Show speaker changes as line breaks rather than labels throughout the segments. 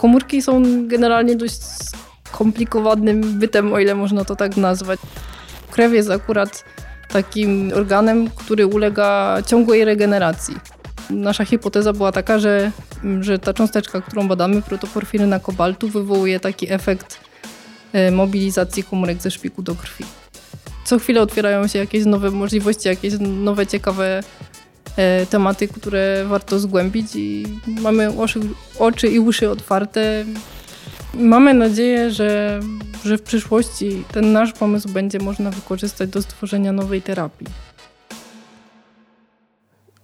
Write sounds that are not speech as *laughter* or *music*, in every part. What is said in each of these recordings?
Komórki są generalnie dość skomplikowanym bytem, o ile można to tak nazwać. Krew jest akurat takim organem, który ulega ciągłej regeneracji. Nasza hipoteza była taka, że, że ta cząsteczka, którą badamy, protoporfiryna kobaltu, wywołuje taki efekt e, mobilizacji komórek ze szpiku do krwi. Co chwilę otwierają się jakieś nowe możliwości, jakieś nowe, ciekawe tematy, które warto zgłębić i mamy oczy, oczy i uszy otwarte. Mamy nadzieję, że, że w przyszłości ten nasz pomysł będzie można wykorzystać do stworzenia nowej terapii.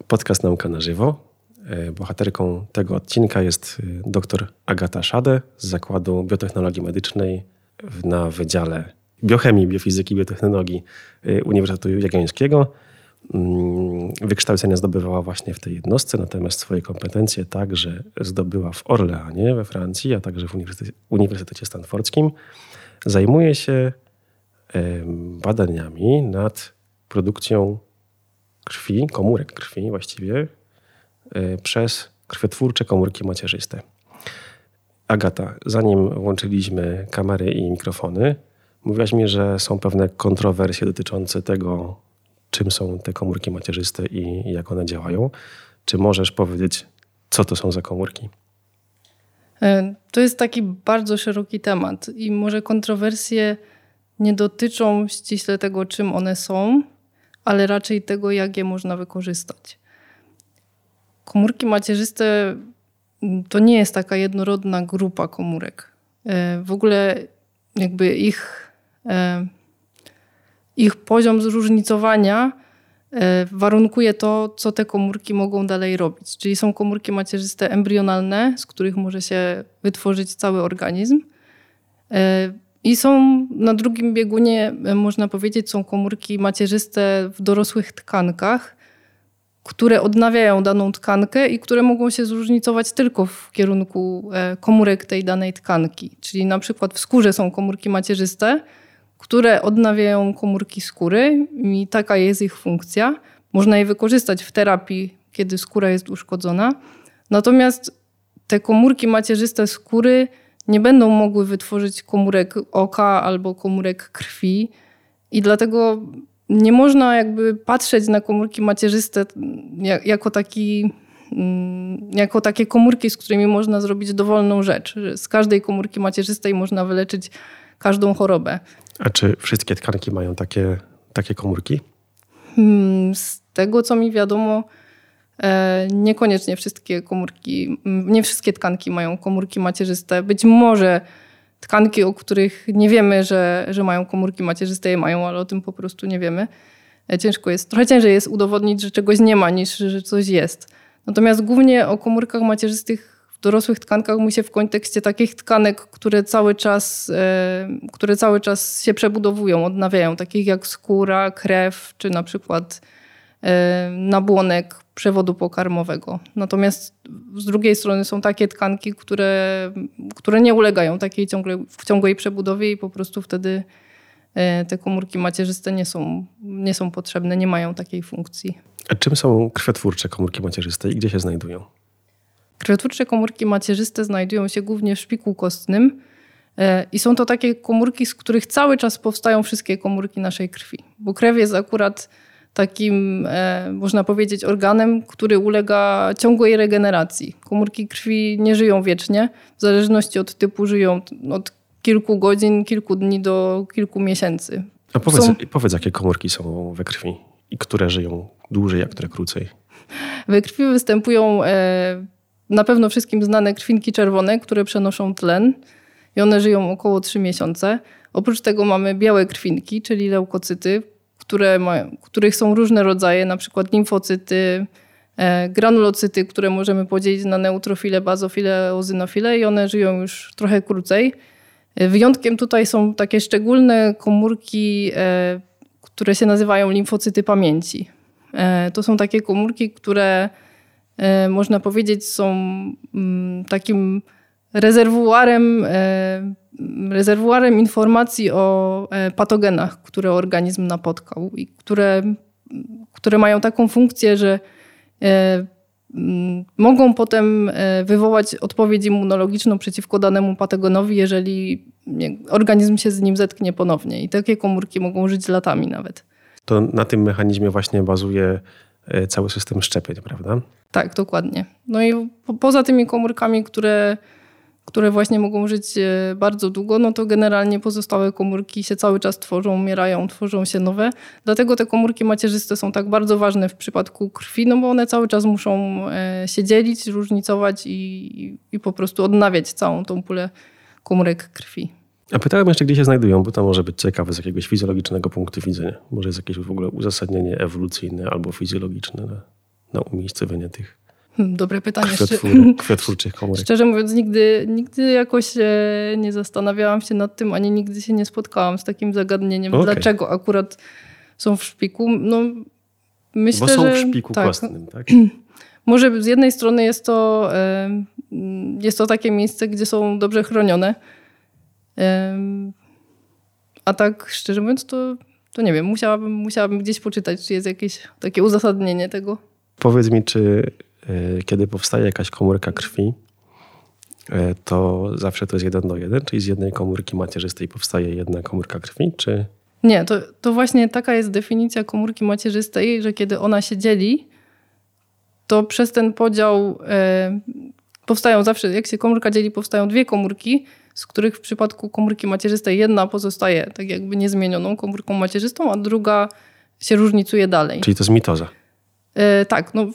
Podcast Nauka na żywo. E, bohaterką tego odcinka jest e, dr Agata Szade z Zakładu Biotechnologii Medycznej na Wydziale Biochemii, Biofizyki i Biotechnologii Uniwersytetu Jagiellońskiego. Mm, wykształcenia zdobywała właśnie w tej jednostce, natomiast swoje kompetencje także zdobyła w Orleanie we Francji, a także w Uniwersytecie, Uniwersytecie Stanfordzkim. Zajmuje się badaniami nad produkcją krwi, komórek krwi właściwie, e, przez krwiotwórcze komórki macierzyste. Agata, zanim włączyliśmy kamery i mikrofony, mówiłaś mi, że są pewne kontrowersje dotyczące tego, czym są te komórki macierzyste i jak one działają. Czy możesz powiedzieć, co to są za komórki?
E, to jest taki bardzo szeroki temat i może kontrowersje nie dotyczą ściśle tego, czym one są, ale raczej tego, jak je można wykorzystać. Komórki macierzyste to nie jest taka jednorodna grupa komórek. E, w ogóle jakby ich e, ich poziom zróżnicowania e, warunkuje to, co te komórki mogą dalej robić. Czyli są komórki macierzyste embrionalne, z których może się wytworzyć cały organizm. E, I są na drugim biegunie, e, można powiedzieć, są komórki macierzyste w dorosłych tkankach, które odnawiają daną tkankę i które mogą się zróżnicować tylko w kierunku komórek tej danej tkanki. Czyli na przykład w skórze są komórki macierzyste, które odnawiają komórki skóry i taka jest ich funkcja. Można je wykorzystać w terapii, kiedy skóra jest uszkodzona. Natomiast te komórki macierzyste skóry nie będą mogły wytworzyć komórek oka albo komórek krwi i dlatego nie można jakby patrzeć na komórki macierzyste jako taki mm, jako takie komórki, z którymi można zrobić dowolną rzecz. Z każdej komórki macierzystej można wyleczyć każdą chorobę.
A czy wszystkie tkanki mają takie, takie komórki?
Hmm, z tego, co mi wiadomo, e, niekoniecznie wszystkie komórki, nie wszystkie tkanki mają komórki macierzyste. Być może tkanki, o których nie wiemy, że, że mają komórki macierzyste, je mają, ale o tym po prostu nie wiemy. E, ciężko jest, trochę ciężej jest udowodnić, że czegoś nie ma, niż że coś jest. Natomiast głównie o komórkach macierzystych dorosłych tkankach mówi się w kontekście takich tkanek, które cały czas, e, które cały czas się przebudowują, odnawiają, takich jak skóra, krew, czy na przykład e, nabłonek przewodu pokarmowego. Natomiast z drugiej strony są takie tkanki, które, które nie ulegają takiej ciągle, ciągłej przebudowie i po prostu wtedy e, te komórki macierzyste nie są, nie są potrzebne, nie mają takiej funkcji.
A czym są krwiotwórcze komórki macierzyste i gdzie się znajdują?
Krwiotwórcze komórki macierzyste znajdują się głównie w szpiku kostnym e, i są to takie komórki, z których cały czas powstają wszystkie komórki naszej krwi. Bo krew jest akurat takim, e, można powiedzieć, organem, który ulega ciągłej regeneracji. Komórki krwi nie żyją wiecznie, w zależności od typu żyją od kilku godzin, kilku dni do kilku miesięcy.
A powiedz, są... powiedz jakie komórki są we krwi i które żyją dłużej, a które krócej?
We krwi występują e, na pewno wszystkim znane krwinki czerwone, które przenoszą tlen i one żyją około 3 miesiące. Oprócz tego mamy białe krwinki, czyli leukocyty, które mają, których są różne rodzaje, na przykład limfocyty, e, granulocyty, które możemy podzielić na neutrofile, bazofile, ozynofile i one żyją już trochę krócej. E, wyjątkiem tutaj są takie szczególne komórki, e, które się nazywają limfocyty pamięci. To są takie komórki, które można powiedzieć, są mm, takim rezerwuarem, e, rezerwuarem informacji o e, patogenach, które organizm napotkał i które, które mają taką funkcję, że mm, mogą potem e, wywołać odpowiedź immunologiczną przeciwko danemu patogonowi, jeżeli organizm się z nim zetknie ponownie. I takie komórki mogą żyć latami nawet.
To na tym mechanizmie właśnie bazuje e, cały system szczepień, prawda?
Tak, dokładnie. No i po, poza tymi komórkami, które które właśnie mogą żyć e, bardzo długo, no to generalnie pozostałe komórki się cały czas tworzą, umierają, tworzą się nowe. Dlatego te komórki macierzyste są tak bardzo ważne w przypadku krwi, no bo one cały czas muszą e, się dzielić, różnicować i, i po prostu odnawiać całą tą pulę komórek krwi.
A pytałem jeszcze, gdzie się znajdują, bo to może być ciekawe z jakiegoś fizjologicznego punktu widzenia. Może jest jakieś w ogóle uzasadnienie ewolucyjne albo fizjologiczne na, na umiejscowienie tych
Hmm, dobre pytanie. *laughs*
Kwiatwórczych komórek.
Szczerze mówiąc, nigdy, nigdy jakoś nie zastanawiałam się nad tym, ani nigdy się nie spotkałam z takim zagadnieniem, okay. dlaczego akurat są w szpiku. No,
myślę, Bo są że, w szpiku tak, kostnym, tak? *clears throat*
Może z jednej strony jest to, jest to takie miejsce, gdzie są dobrze chronione. A tak szczerze mówiąc, to, to nie wiem, musiałabym, musiałabym gdzieś poczytać, czy jest jakieś takie uzasadnienie tego.
Powiedz mi, czy E, kiedy powstaje jakaś komórka krwi, e, to zawsze to jest jeden do jeden, czyli z jednej komórki macierzystej powstaje jedna komórka krwi, czy...
Nie, to, to właśnie taka jest definicja komórki macierzystej, że kiedy ona się dzieli, to przez ten podział e, powstają zawsze, jak się komórka dzieli, powstają dwie komórki, z których w przypadku komórki macierzystej jedna pozostaje tak jakby niezmienioną komórką macierzystą, a druga się różnicuje dalej.
Czyli to jest mitoza.
E, tak, no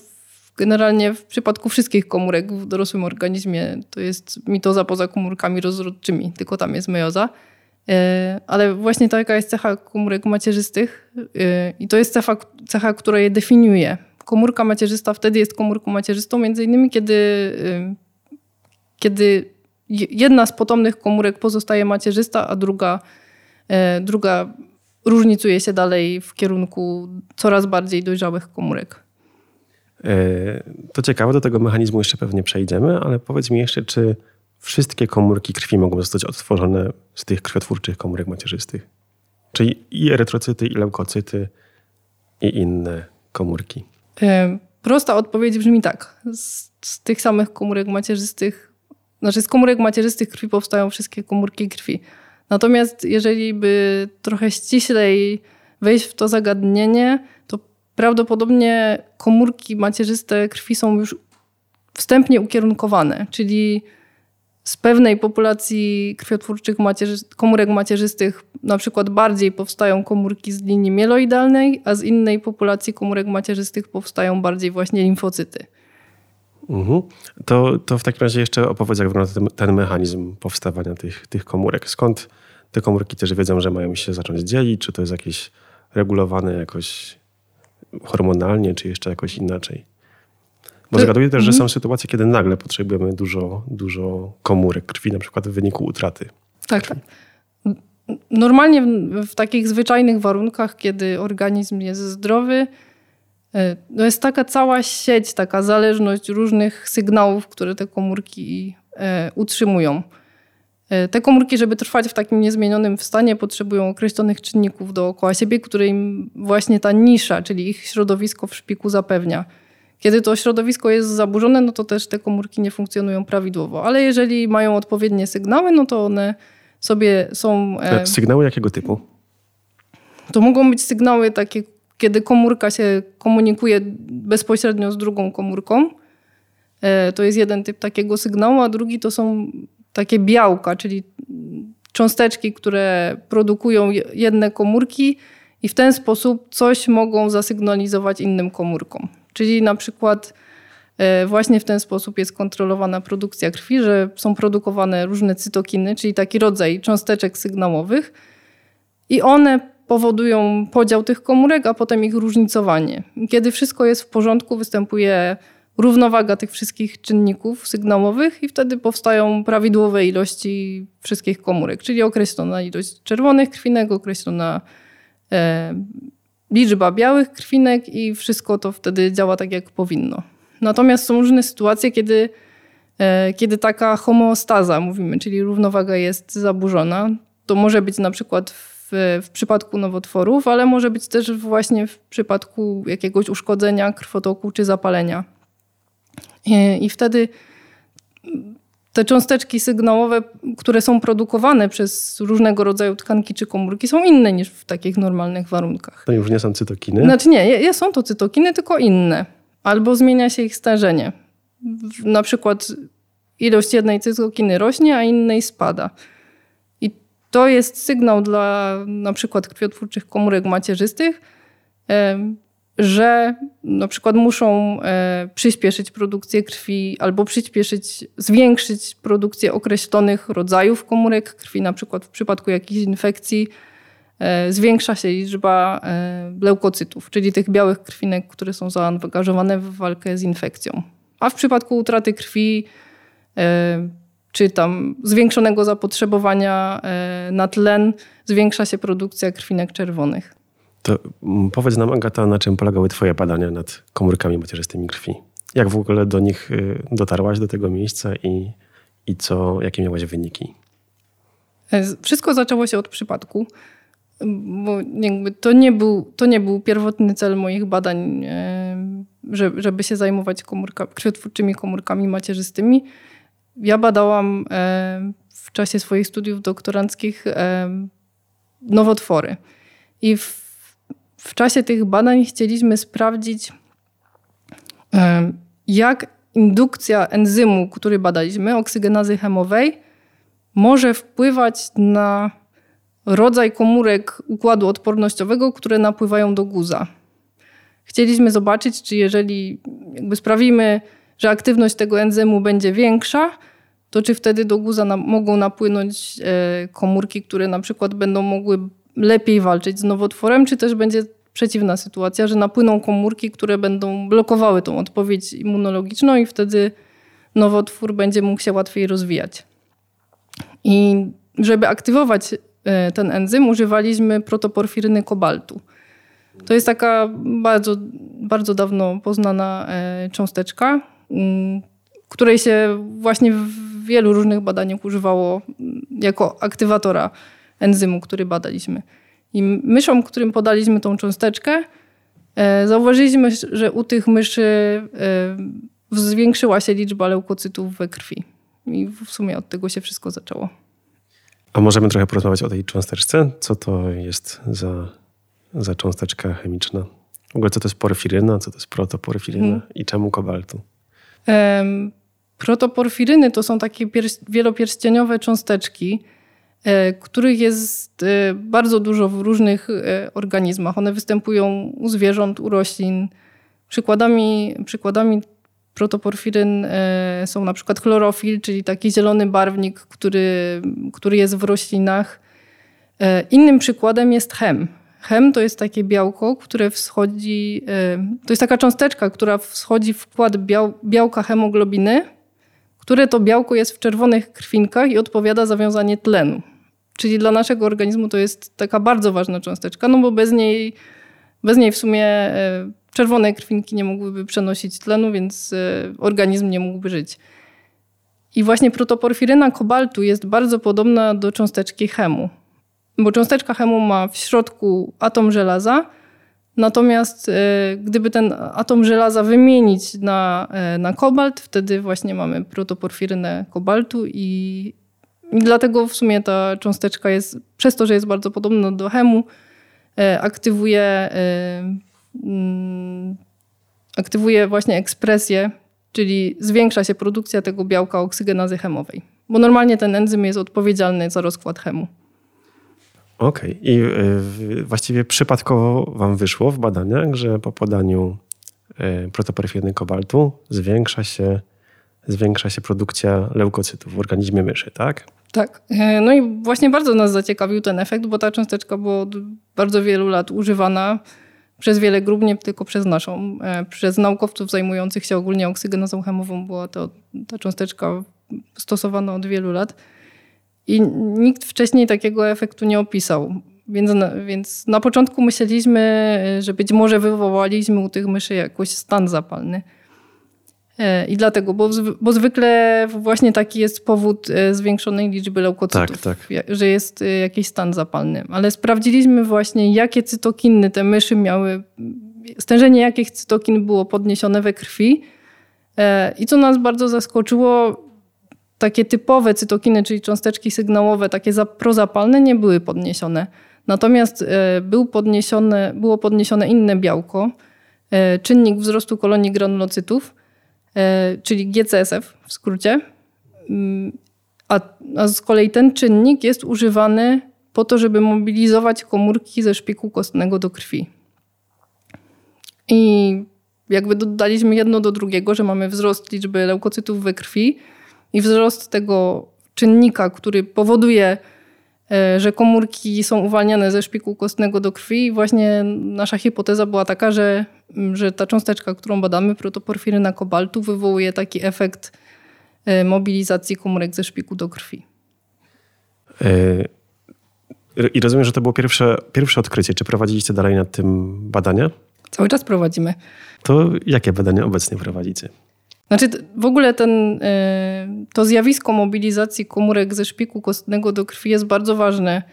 Generalnie w przypadku wszystkich komórek w dorosłym organizmie to jest mitoza poza komórkami rozrodczymi, tylko tam jest mejoza. E, ale właśnie taka jest cecha komórek macierzystych e, i to jest cecha, cecha, która je definiuje. Komórka macierzysta wtedy jest komórką macierzystą, między innymi kiedy, e, kiedy jedna z potomnych komórek pozostaje macierzysta, a druga, druga różnicuje się dalej w kierunku coraz bardziej dojrzałych komórek.
E, to ciekawe, do tego mechanizmu jeszcze pewnie przejdziemy, ale powiedz mi jeszcze, czy wszystkie komórki krwi mogą zostać odtworzone z tych krwiotwórczych komórek macierzystych? Czyli i erytrocyty, i leukocyty, i inne komórki.
E, prosta odpowiedź brzmi tak. Z, z, tych samych komórek macierzystych, znaczy z komórek macierzystych krwi powstają wszystkie komórki krwi. Natomiast jeżeli by trochę ściślej wejść w to zagadnienie, to prawdopodobnie komórki macierzyste krwi są już wstępnie ukierunkowane, czyli z pewnej populacji krwiotwórczych komórek macierzystych na przykład bardziej powstają komórki z linii mieloidalnej, a z innej populacji komórek macierzystych powstają bardziej właśnie limfocyty.
Mhm. To, to w takim razie jeszcze opowiedz, jak wygląda ten, ten mechanizm powstawania tych, tych komórek. Skąd te komórki też wiedzą, że mają się zacząć dzielić? Czy to jest jakieś regulowane jakoś hormonalnie, czy jeszcze jakoś inaczej. Bo zgaduję też, że mhm. są sytuacje, kiedy nagle potrzebujemy dużo, dużo komórek krwi, na przykład w wyniku utraty.
Tak, tak. Normalnie w, w, takich zwyczajnych warunkach, kiedy organizm jest zdrowy, no jest taka cała sieć, taka zależność różnych sygnałów, które te komórki e, utrzymują. E, te komórki, żeby trwać w takim niezmienionym stanie, potrzebują określonych czynników dookoła siebie, które im właśnie ta nisza, czyli ich środowisko w szpiku zapewnia. Kiedy to środowisko jest zaburzone, no to też te komórki nie funkcjonują prawidłowo. Ale jeżeli mają odpowiednie sygnały, no to one sobie są.
E, sygnały jakiego typu?
To mogą być sygnały takie, kiedy komórka się komunikuje bezpośrednio z drugą komórką. E, to jest jeden typ takiego sygnału, a drugi to są takie białka, czyli cząsteczki, które produkują jedne komórki i w ten sposób coś mogą zasygnalizować innym komórkom. Czyli na przykład e, właśnie w ten sposób jest kontrolowana produkcja krwi, że są produkowane różne cytokiny, czyli taki rodzaj cząsteczek sygnałowych i one powodują podział tych komórek, a potem ich różnicowanie. Kiedy wszystko jest w porządku, występuje równowaga tych wszystkich czynników sygnałowych i wtedy powstają prawidłowe ilości wszystkich komórek, czyli określona ilość czerwonych krwinek, określona e, liczba białych krwinek i wszystko to wtedy działa tak, jak powinno. Natomiast są różne sytuacje, kiedy, e, kiedy taka homeostaza, mówimy, czyli równowaga jest zaburzona. To może być na przykład w, w przypadku nowotworów, ale może być też właśnie w przypadku jakiegoś uszkodzenia krwotoku czy zapalenia I wtedy te cząsteczki sygnałowe, które są produkowane przez różnego rodzaju tkanki czy komórki, są inne niż w takich normalnych warunkach.
To już nie są cytokiny?
Znaczy nie, są to cytokiny, tylko inne. Albo zmienia się ich stężenie. Na przykład ilość jednej cytokiny rośnie, a innej spada. To jest sygnał dla na przykład krwiotwórczych komórek macierzystych, że na przykład muszą e, przyspieszyć produkcję krwi albo przyspieszyć, zwiększyć produkcję określonych rodzajów komórek krwi, na przykład w przypadku jakichś infekcji e, zwiększa się liczba e, leukocytów, czyli tych białych krwinek, które są zaangażowane w walkę z infekcją. A w przypadku utraty krwi czy tam zwiększonego zapotrzebowania na tlen zwiększa się produkcja krwinek czerwonych.
To mm, powiedz nam, Agata, na czym polegały Twoje badania nad komórkami macierzystymi krwi? Jak w ogóle do nich y, dotarłaś, do tego miejsca i, i co, jakie miałaś wyniki?
E, wszystko zaczęło się od przypadku, bo to, nie był, to nie był pierwotny cel moich badań, e, żeby się zajmować komórka, krwiotwórczymi komórkami macierzystymi. Ja badałam e, w czasie swoich studiów doktoranckich nowotwory. I w w czasie tych badań chcieliśmy sprawdzić, jak indukcja enzymu, który badaliśmy, oksygenazy chemowej, może wpływać na rodzaj komórek układu odpornościowego, które napływają do guza. Chcieliśmy zobaczyć, czy jeżeli jakby sprawimy, że aktywność tego enzymu będzie większa, to czy wtedy do guza na, mogą napłynąć e, komórki, które na przykład będą mogły lepiej walczyć z nowotworem, czy też będzie przeciwna sytuacja, że napłyną komórki, które będą blokowały tą odpowiedź immunologiczną i wtedy nowotwór będzie mógł się łatwiej rozwijać. I żeby aktywować e, ten enzym, używaliśmy protoporfiryny kobaltu. To jest taka bardzo, bardzo dawno poznana e, cząsteczka, której się właśnie w wielu różnych badaniach używało mm, jako aktywatora enzymu, który badaliśmy. I myszom, którym podaliśmy tą cząsteczkę, e, zauważyliśmy, że u tych myszy e, zwiększyła się liczba leukocytów we krwi. I w sumie od tego się wszystko zaczęło.
A możemy trochę porozmawiać o tej cząsteczce? Co to jest za, za cząsteczka chemiczna? W ogóle co to jest porfiryna, co to jest protoporfiryna hmm. i czemu kobaltu?
Protoporfiryny to są takie wielopierścieniowe cząsteczki, E, których jest e, bardzo dużo w różnych e, organizmach. One występują u zwierząt, u roślin. Przykładami, przykładami protoporfiryn są na przykład chlorofil, czyli taki zielony barwnik, który, który jest w roślinach. Innym przykładem jest chem. Chem to jest takie białko, które wschodzi, to jest taka cząsteczka, która wschodzi w wkład biał, białka hemoglobiny, które to białko jest w czerwonych krwinkach i odpowiada za wiązanie tlenu. Czyli dla naszego organizmu to jest taka bardzo ważna cząsteczka, no bo bez niej, bez niej w sumie e, czerwone krwinki nie mogłyby przenosić tlenu, więc e, organizm nie mógłby żyć. I właśnie protoporfiryna kobaltu jest bardzo podobna do cząsteczki chemu. Bo cząsteczka chemu ma w środku atom żelaza, natomiast e, gdyby ten atom żelaza wymienić na, na kobalt, wtedy właśnie mamy protoporfirynę kobaltu i dlatego w sumie ta cząsteczka jest, przez to, że jest bardzo podobna do chemu, e, aktywuje, mm, aktywuje właśnie ekspresję, czyli zwiększa się produkcja tego białka oksygenazy chemowej. Bo normalnie ten enzym jest odpowiedzialny za rozkład chemu.
Okej. Okay. I e, właściwie przypadkowo wam wyszło w badaniach, że po podaniu protoporfiryny kobaltu zwiększa się, zwiększa się produkcja leukocytów w organizmie myszy, tak?
Tak. E, no i właśnie bardzo nas zaciekawił ten efekt, bo ta cząsteczka była od bardzo wielu lat używana przez wiele grup, nie tylko przez naszą. E, przez naukowców zajmujących się ogólnie oksygenazą chemową była to, ta cząsteczka stosowana od wielu lat. I nikt wcześniej takiego efektu nie opisał. Więc na, więc na początku myśleliśmy, że być może wywołaliśmy u tych myszy jakoś stan zapalny. E, I dlatego, bo, bo zwykle właśnie taki jest powód e, zwiększonej liczby leukocytów, tak, tak. że jest e, jakiś stan zapalny. Ale sprawdziliśmy właśnie, jakie cytokiny te myszy miały, stężenie jakich cytokin było podniesione we krwi I co nas bardzo zaskoczyło, takie typowe cytokiny, czyli cząsteczki sygnałowe, takie prozapalne, nie były podniesione. Natomiast był podniesione, było podniesione inne białko, czynnik wzrostu kolonii granulocytów, czyli GCSF w skrócie. Mm, a, a z kolei ten czynnik jest używany po to, żeby mobilizować komórki ze szpiku kostnego do krwi. I jakby dodaliśmy jedno do drugiego, że mamy wzrost liczby leukocytów we krwi i wzrost tego czynnika, który powoduje, e, że komórki są uwalniane ze szpiku kostnego do krwi. Właśnie nasza hipoteza była taka, że, że ta cząsteczka, którą badamy, protoporfiryna kobaltu, wywołuje taki efekt e, mobilizacji komórek ze szpiku do krwi.
E, I rozumiem, że to było pierwsze, pierwsze odkrycie. Czy prowadziliście dalej nad tym badania?
Cały czas prowadzimy.
To jakie badania obecnie prowadzicie?
Znaczy w ogóle ten, e, to zjawisko mobilizacji komórek ze szpiku kostnego do krwi jest bardzo ważne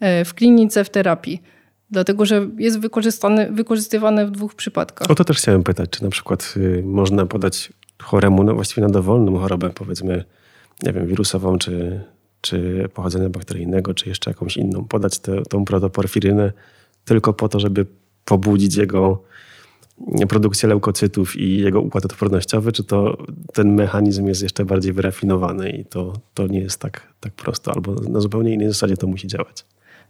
e, w klinice, w terapii. Dlatego, że jest wykorzystane, wykorzystywane w dwóch przypadkach.
O to też chciałem pytać, czy na przykład y, można podać choremu, no właściwie na dowolną chorobę, powiedzmy, nie wiem, wirusową, czy, czy pochodzenia bakteryjnego, czy jeszcze jakąś inną, podać te, tą protoporfirynę tylko po to, żeby pobudzić jego produkcję leukocytów i jego układ odpornościowy, czy to ten mechanizm jest jeszcze bardziej wyrafinowany i to, to nie jest tak, tak prosto, albo na zupełnie innej zasadzie to musi działać?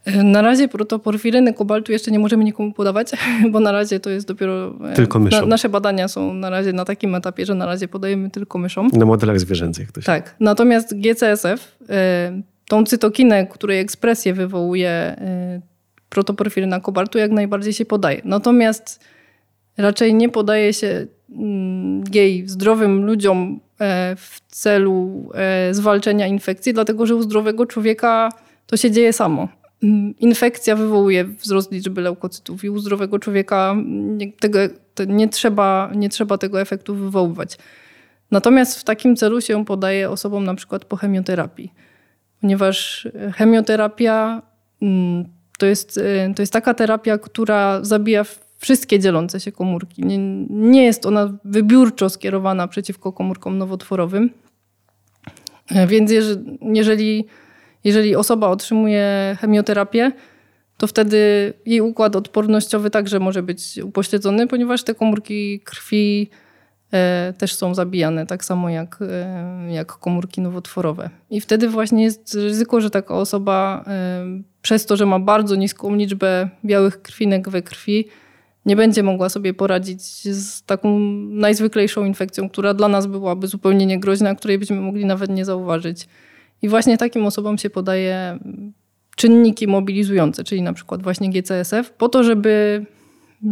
Na razie protoporfiryny kobaltu jeszcze nie możemy nikomu podawać, *laughs* bo na razie to jest dopiero...
E, tylko myszom.
Na, nasze badania są na razie na takim etapie, że na razie podajemy tylko myszom.
Na modelach zwierzęcych. To
się... Tak. Natomiast GCSF, e, tą cytokinę, której ekspresję wywołuje e, protoporfiryna kobaltu, jak najbardziej się podaje. Natomiast raczej nie podaje się mm, jej zdrowym ludziom e, w celu e, zwalczenia infekcji, dlatego że u zdrowego człowieka to się dzieje samo. Mm, infekcja wywołuje wzrost liczby leukocytów i u zdrowego człowieka tego, nie, trzeba, nie trzeba tego efektu wywoływać. Natomiast w takim celu się podaje osobom na przykład po chemioterapii, ponieważ chemioterapia mm, to jest, to jest taka terapia, która zabija wszystkie dzielące się komórki. Nie, nie jest ona wybiórczo skierowana przeciwko komórkom nowotworowym. E, więc jeżeli, jeżeli osoba otrzymuje chemioterapię, to wtedy jej układ odpornościowy także może być upośledzony, ponieważ te komórki krwi e, też są zabijane, tak samo jak, e, jak komórki nowotworowe. I wtedy właśnie jest ryzyko, że taka osoba przez to, że ma bardzo niską liczbę białych krwinek we krwi, nie będzie mogła sobie poradzić z taką najzwyklejszą infekcją, która dla nas byłaby zupełnie niegroźna, której byśmy mogli nawet nie zauważyć. I właśnie takim osobom się podaje czynniki mobilizujące, czyli na przykład właśnie GCSF, po to, żeby,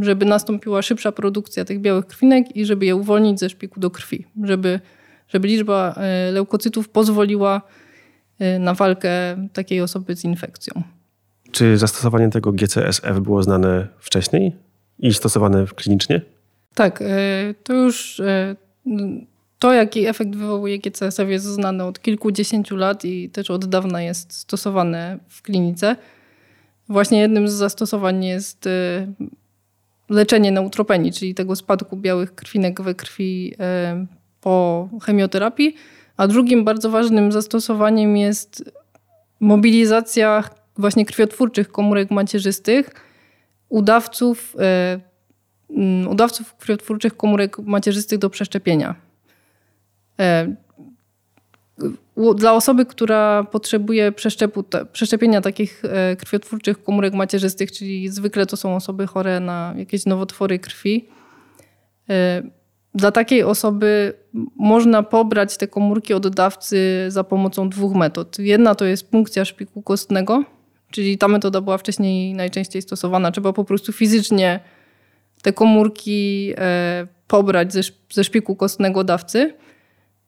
żeby nastąpiła szybsza produkcja tych białych krwinek i żeby je uwolnić ze szpiku do krwi, żeby, żeby liczba e, leukocytów pozwoliła e, na walkę takiej osoby z infekcją.
Czy zastosowanie tego GCSF było znane wcześniej? I stosowane klinicznie?
Tak, e, to już e, to, jaki efekt wywołuje GCSF jest znane od kilkudziesięciu lat i też od dawna jest stosowane w klinice. Właśnie jednym z zastosowań jest e, leczenie neutropenii, czyli tego spadku białych krwinek we krwi po chemioterapii, a drugim bardzo ważnym zastosowaniem jest mobilizacja właśnie krwiotwórczych komórek macierzystych, udawców, mm, udawców krwiotwórczych komórek macierzystych do przeszczepienia. E, dla osoby, która potrzebuje przeszczepu, przeszczepienia takich e, krwiotwórczych komórek macierzystych, czyli zwykle to są osoby chore na jakieś nowotwory krwi, dla takiej osoby można pobrać te komórki od dawcy za pomocą dwóch metod. Jedna to jest punkcja szpiku kostnego, Czyli ta metoda była wcześniej najczęściej stosowana. Trzeba po prostu fizycznie te komórki e, pobrać ze, szpiku kostnego dawcy.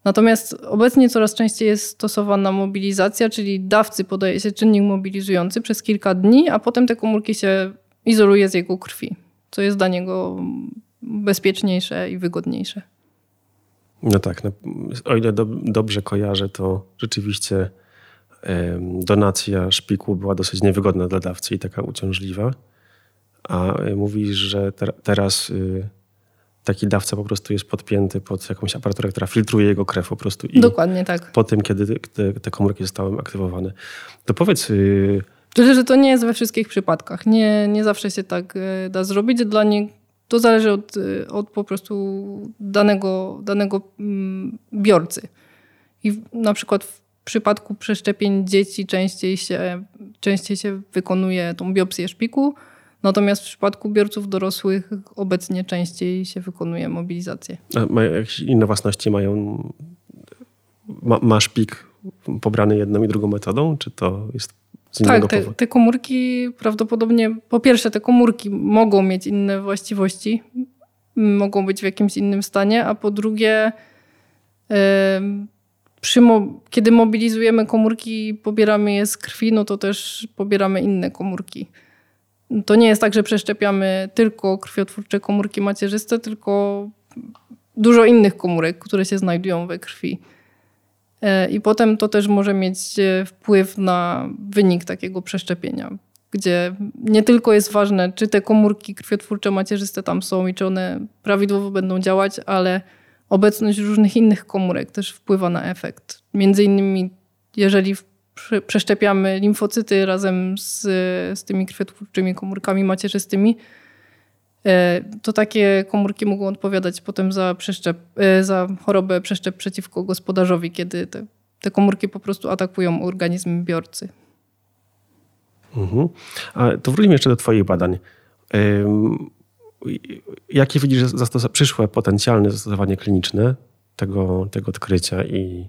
Natomiast obecnie coraz częściej jest stosowana mobilizacja, czyli dawcy podaje się czynnik mobilizujący przez kilka dni, a potem te komórki się izoluje z jego krwi, co jest dla niego bezpieczniejsze i wygodniejsze.
No tak, no, o ile do, dobrze kojarzę, to rzeczywiście donacja szpiku była dosyć niewygodna dla dawcy i taka uciążliwa. A mówisz, że teraz y, taki dawca po prostu jest podpięty pod jakąś aparaturę, która filtruje jego krew po prostu. I
Dokładnie tak.
Po tym, kiedy te, te komórki zostały aktywowane. To powiedz...
Tyle, że to nie jest we wszystkich przypadkach. Nie, nie zawsze się tak y, da zrobić. Dla nie, to zależy od, y, od po prostu danego, danego mm, biorcy. I na przykład przypadku przeszczepień dzieci częściej się, częściej się wykonuje tą biopsję szpiku, natomiast w przypadku biorców dorosłych obecnie częściej się wykonuje mobilizację.
A mają jakieś inne własności? Mają, ma, ma szpik pobrany jedną i drugą metodą, czy to jest z
tak, te, te, komórki prawdopodobnie, po pierwsze, te komórki mogą mieć inne właściwości, mogą być w jakimś innym stanie, a po drugie, przy kiedy mobilizujemy komórki i pobieramy je z krwi, no to też pobieramy inne komórki. To nie jest tak, że przeszczepiamy tylko krwiotwórcze komórki macierzyste, tylko dużo innych komórek, które się znajdują we krwi. E, I potem to też może mieć e, wpływ na wynik takiego przeszczepienia, gdzie nie tylko jest ważne, czy te komórki krwiotwórcze macierzyste tam są i czy one prawidłowo będą działać, ale obecność różnych innych komórek też wpływa na efekt. Między innymi, jeżeli przeszczepiamy limfocyty razem z, z tymi krwiotwórczymi komórkami macierzystymi, e, to takie komórki mogą odpowiadać potem za, przeszczep, e, za chorobę przeszczep przeciwko gospodarzowi, kiedy te, te komórki po prostu atakują organizm biorcy.
Mhm. A to wróćmy jeszcze do Twoich badań. Jakie widzisz zastos- przyszłe potencjalne zastosowanie kliniczne tego, tego odkrycia i,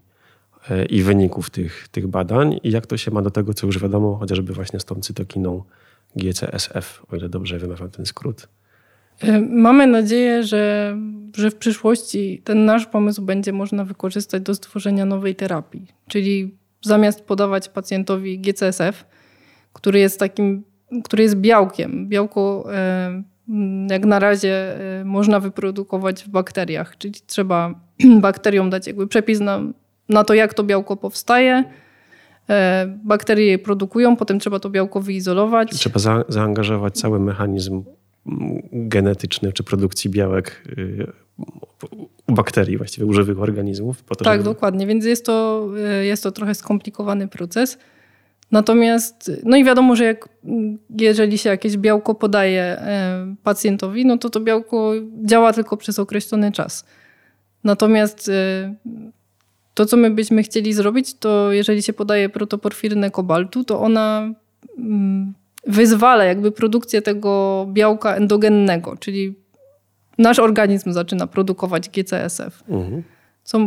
e, i wyników tych, tych badań i jak to się ma do tego, co już wiadomo, chociażby właśnie z tą cytokiną GCSF, o ile dobrze wymawiam ten skrót?
E, mamy nadzieję, że, że w przyszłości ten nasz pomysł będzie można wykorzystać do stworzenia nowej terapii. Czyli zamiast podawać pacjentowi GCSF, który jest takim, który jest białkiem, białko e, jak na razie y, można wyprodukować w bakteriach. Czyli trzeba *clears throat* bakteriom dać jakby przepis na, na to, jak to białko powstaje. E, bakterie je produkują, potem trzeba to białko wyizolować.
Trzeba za, zaangażować cały mechanizm mm, genetyczny czy produkcji białek y, u bakterii, właściwie u żywych organizmów.
To, tak, żeby... dokładnie. Więc jest to, y, jest to trochę skomplikowany proces. Natomiast, no i wiadomo, że jak, jeżeli się jakieś białko podaje e, pacjentowi, no to to białko działa tylko przez określony czas. Natomiast e, to, co my byśmy chcieli zrobić, to jeżeli się podaje protoporfirynę kobaltu, to ona mm, wyzwala jakby produkcję tego białka endogennego, czyli nasz organizm zaczyna produkować GCSF. Mhm. Co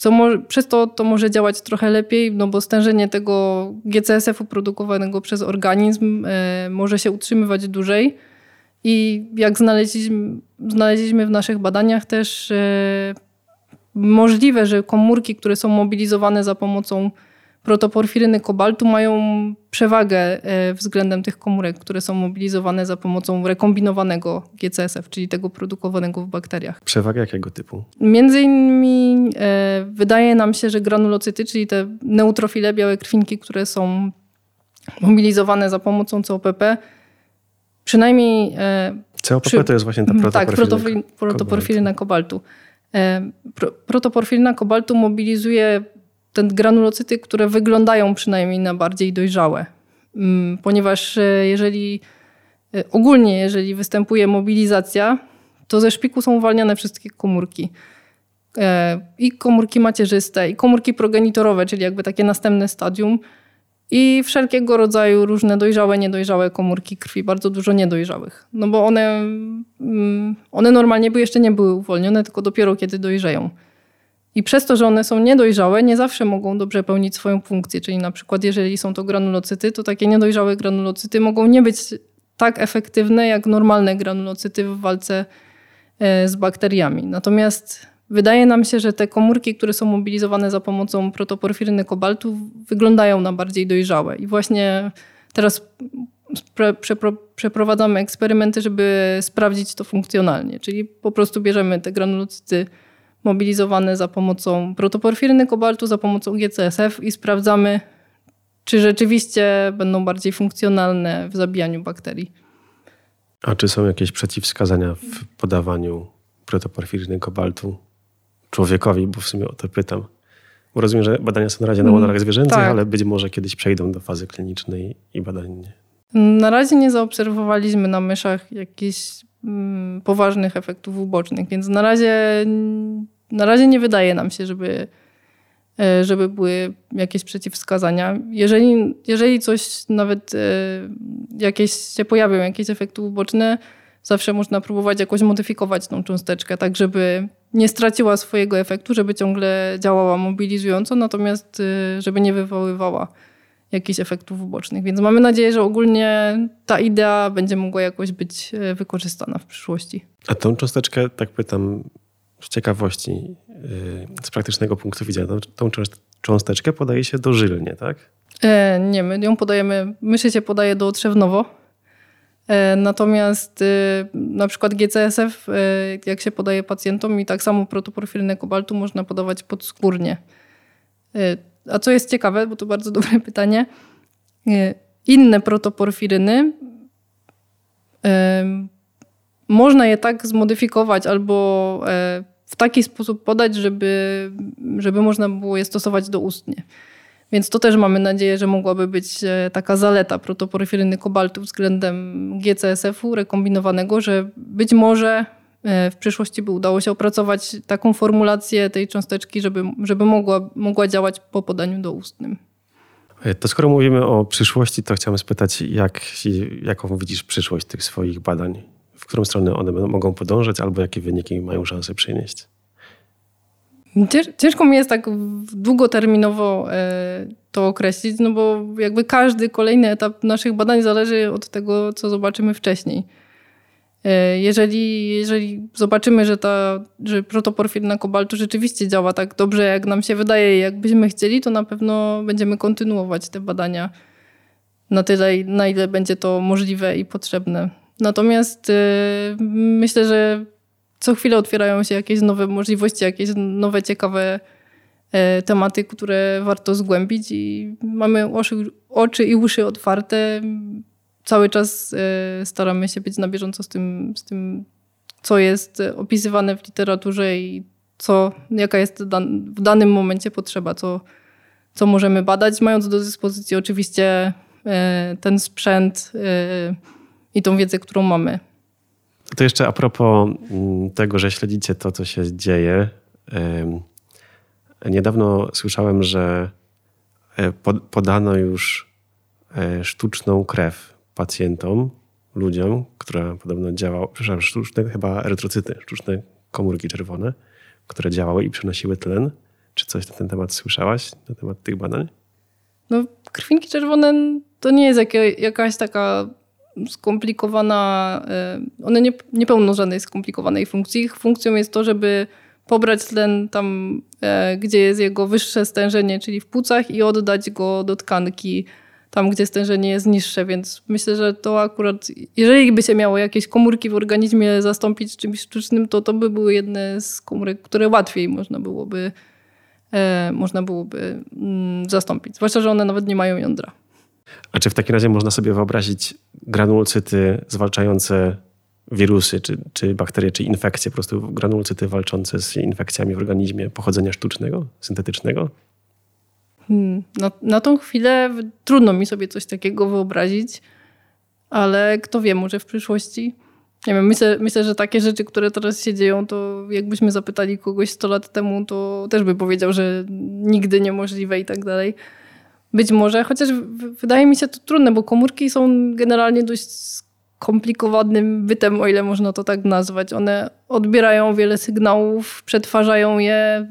co może, przez to to może działać trochę lepiej, no bo stężenie tego GCSF-u produkowanego przez organizm e, może się utrzymywać dłużej. I jak znaleźliśmy, znaleźliśmy w naszych badaniach też e, możliwe, że komórki, które są mobilizowane za pomocą protoporfiryny kobaltu mają przewagę e, względem tych komórek, które są mobilizowane za pomocą rekombinowanego GCSF, czyli tego produkowanego w bakteriach.
Przewagę jakiego typu?
Między innymi e, wydaje nam się, że granulocyty, czyli te neutrofile, białe krwinki, które są mobilizowane za pomocą COPP, przynajmniej...
E, COPP przy, to jest właśnie ta protoporfiryna,
tak, protoporfiryna kobaltu. Pro, protoporfiryna kobaltu mobilizuje te granulocyty, które wyglądają przynajmniej na bardziej dojrzałe. Mm, ponieważ e, jeżeli e, ogólnie, jeżeli występuje mobilizacja, to ze szpiku są uwalniane wszystkie komórki. E, I komórki macierzyste, i komórki progenitorowe, czyli jakby takie następne stadium, i wszelkiego rodzaju różne dojrzałe, niedojrzałe komórki krwi, bardzo dużo niedojrzałych. No bo one, mm, one normalnie by jeszcze nie były uwolnione, tylko dopiero kiedy dojrzeją. I przez to, że one są niedojrzałe, nie zawsze mogą dobrze pełnić swoją funkcję. Czyli na przykład, jeżeli są to granulocyty, to takie niedojrzałe granulocyty mogą nie być tak efektywne jak normalne granulocyty w walce e, z bakteriami. Natomiast wydaje nam się, że te komórki, które są mobilizowane za pomocą protoporfiryny kobaltu, wyglądają na bardziej dojrzałe. I właśnie teraz przeprowadzamy eksperymenty, żeby sprawdzić to funkcjonalnie. Czyli po prostu bierzemy te granulocyty mobilizowane za pomocą protoporfiryny kobaltu, za pomocą GCSF i sprawdzamy, czy rzeczywiście będą bardziej funkcjonalne w zabijaniu bakterii.
A czy są jakieś przeciwwskazania w podawaniu protoporfiryny kobaltu człowiekowi, bo w sumie o to pytam. Bo rozumiem, że badania są na razie na modelach zwierzęcych, tak. ale być może kiedyś przejdą do fazy klinicznej i badań.
Na razie nie zaobserwowaliśmy na myszach jakichś mm, poważnych efektów ubocznych, więc na razie, na razie nie wydaje nam się, żeby, e, żeby były jakieś przeciwwskazania. Jeżeli, jeżeli coś nawet e, jakieś się pojawią, jakieś efekty uboczne, zawsze można próbować jakoś modyfikować tą cząsteczkę, tak żeby nie straciła swojego efektu, żeby ciągle działała mobilizująco, natomiast y, żeby nie wywoływała jakichś efektów ubocznych. Więc mamy nadzieję, że ogólnie ta idea będzie mogła jakoś być y, wykorzystana w przyszłości.
A tą cząsteczkę, tak pytam z ciekawości, y, z praktycznego punktu widzenia, tą cząsteczkę podaje się dożylnie, tak?
E, nie, my ją podajemy, myszy się podaje do trzewnowo, E, natomiast na przykład GCSF, jak się podaje pacjentom i tak samo protoporfirynę kobaltu można podawać podskórnie. Y, a co jest ciekawe, bo to bardzo dobre *laughs* pytanie, inne protoporfiryny można je tak zmodyfikować albo e, w taki sposób podać, żeby, żeby można było je stosować doustnie. Więc to też mamy nadzieję, że mogłaby być e, taka zaleta protoporfiryny kobaltu względem GCSF-u rekombinowanego, że być może w przyszłości by udało się opracować taką formulację tej cząsteczki, żeby, żeby mogła, mogła działać po podaniu doustnym.
E, to skoro mówimy o przyszłości, to chciałem spytać, jak, jaką widzisz przyszłość tych swoich badań? W którą stronę one mogą podążać albo jakie wyniki mają szansę przynieść?
Ciężko mi jest tak długoterminowo e, to określić, no bo jakby każdy kolejny etap naszych badań zależy od tego, co zobaczymy wcześniej. E, jeżeli, jeżeli zobaczymy, że, ta, że kobaltu rzeczywiście działa tak dobrze, jak nam się wydaje, jak byśmy chcieli, to na pewno będziemy kontynuować te badania na tyle, na ile będzie to możliwe i potrzebne. Natomiast e, myślę, że co chwilę otwierają się jakieś nowe możliwości, jakieś nowe, ciekawe e, tematy, które warto zgłębić i mamy oczy, oczy i uszy otwarte. Cały czas e, staramy się być na bieżąco z tym, z tym co jest opisywane w literaturze i co, jaka jest w danym momencie potrzeba, co, co możemy badać, mając do dyspozycji oczywiście e, ten sprzęt i tą wiedzę, którą mamy.
To jeszcze a propos mm, tego, że śledzicie to, co się dzieje. Niedawno słyszałem, że e, podano już e, sztuczną krew pacjentom, ludziom, która podobno działała, przepraszam, sztuczne chyba erytrocyty, sztuczne komórki czerwone, które działały i przenosiły tlen. Czy coś na ten temat słyszałaś, na temat tych badań?
No, krwinki czerwone to nie jest jakaś taka skomplikowana, e, one nie, nie pełnią żadnej skomplikowanej funkcji. Ich funkcją jest to, żeby pobrać tlen tam, e, gdzie jest jego wyższe stężenie, czyli w płucach i oddać go do tkanki tam, gdzie stężenie jest niższe, więc myślę, że to akurat, jeżeli by się miało jakieś komórki w organizmie zastąpić czymś sztucznym, to to by były jedne z komórek, które łatwiej można byłoby, e, można byłoby mm, zastąpić. Zwłaszcza, że one nawet nie mają jądra.
A czy w takim razie można sobie wyobrazić granulcyty zwalczające wirusy, czy, czy bakterie, czy infekcje, po prostu granulcyty walczące z infekcjami w organizmie pochodzenia sztucznego, syntetycznego?
Hmm, na, na tą chwilę trudno mi sobie coś takiego wyobrazić, ale kto wie, może w przyszłości. Nie wiem, myślę, myślę, że takie rzeczy, które teraz się dzieją, to jakbyśmy zapytali kogoś 100 lat temu, to też by powiedział, że nigdy niemożliwe i tak dalej. Być może, chociaż wydaje mi się to trudne, bo komórki są generalnie dość skomplikowanym bytem, o ile można to tak nazwać. One odbierają wiele sygnałów, przetwarzają je,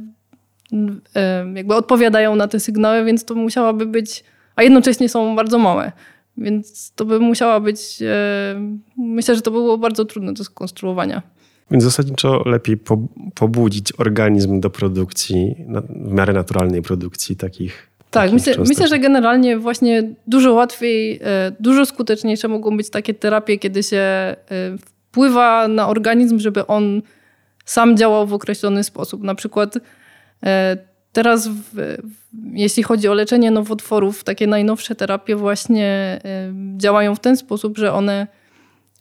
jakby odpowiadają na te sygnały, więc to musiałaby być, a jednocześnie są bardzo małe. Więc to by musiała być, myślę, że to by było bardzo trudne do skonstruowania.
Więc zasadniczo lepiej pobudzić organizm do produkcji, w miarę naturalnej produkcji takich
tak, myślę, myślę, że generalnie właśnie dużo łatwiej, e, dużo skuteczniejsze mogą być takie terapie, kiedy się e, wpływa na organizm, żeby on sam działał w określony sposób. Na przykład teraz, w, jeśli chodzi o leczenie nowotworów, takie najnowsze terapie właśnie działają w ten sposób, że one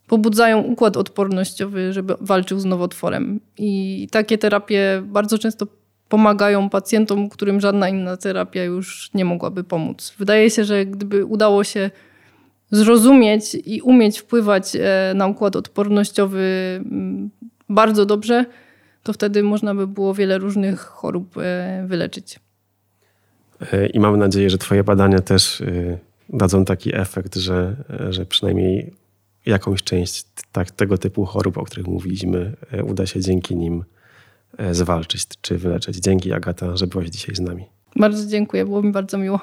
pobudzają układ odpornościowy, żeby walczył z nowotworem. I takie terapie bardzo często pomagają pacjentom, którym żadna inna terapia już nie mogłaby pomóc. Wydaje się, że gdyby udało się zrozumieć i umieć wpływać e, na układ odpornościowy mm, bardzo dobrze, to wtedy można by było wiele różnych chorób e, wyleczyć.
E, I mam nadzieję, że Twoje badania też dadzą taki efekt, że, że przynajmniej jakąś część tak, tego typu chorób, o których mówiliśmy, uda się dzięki nim zwalczyć czy wyleczyć. Dzięki Agata, że byłaś dzisiaj z nami.
Bardzo dziękuję, było mi bardzo miło.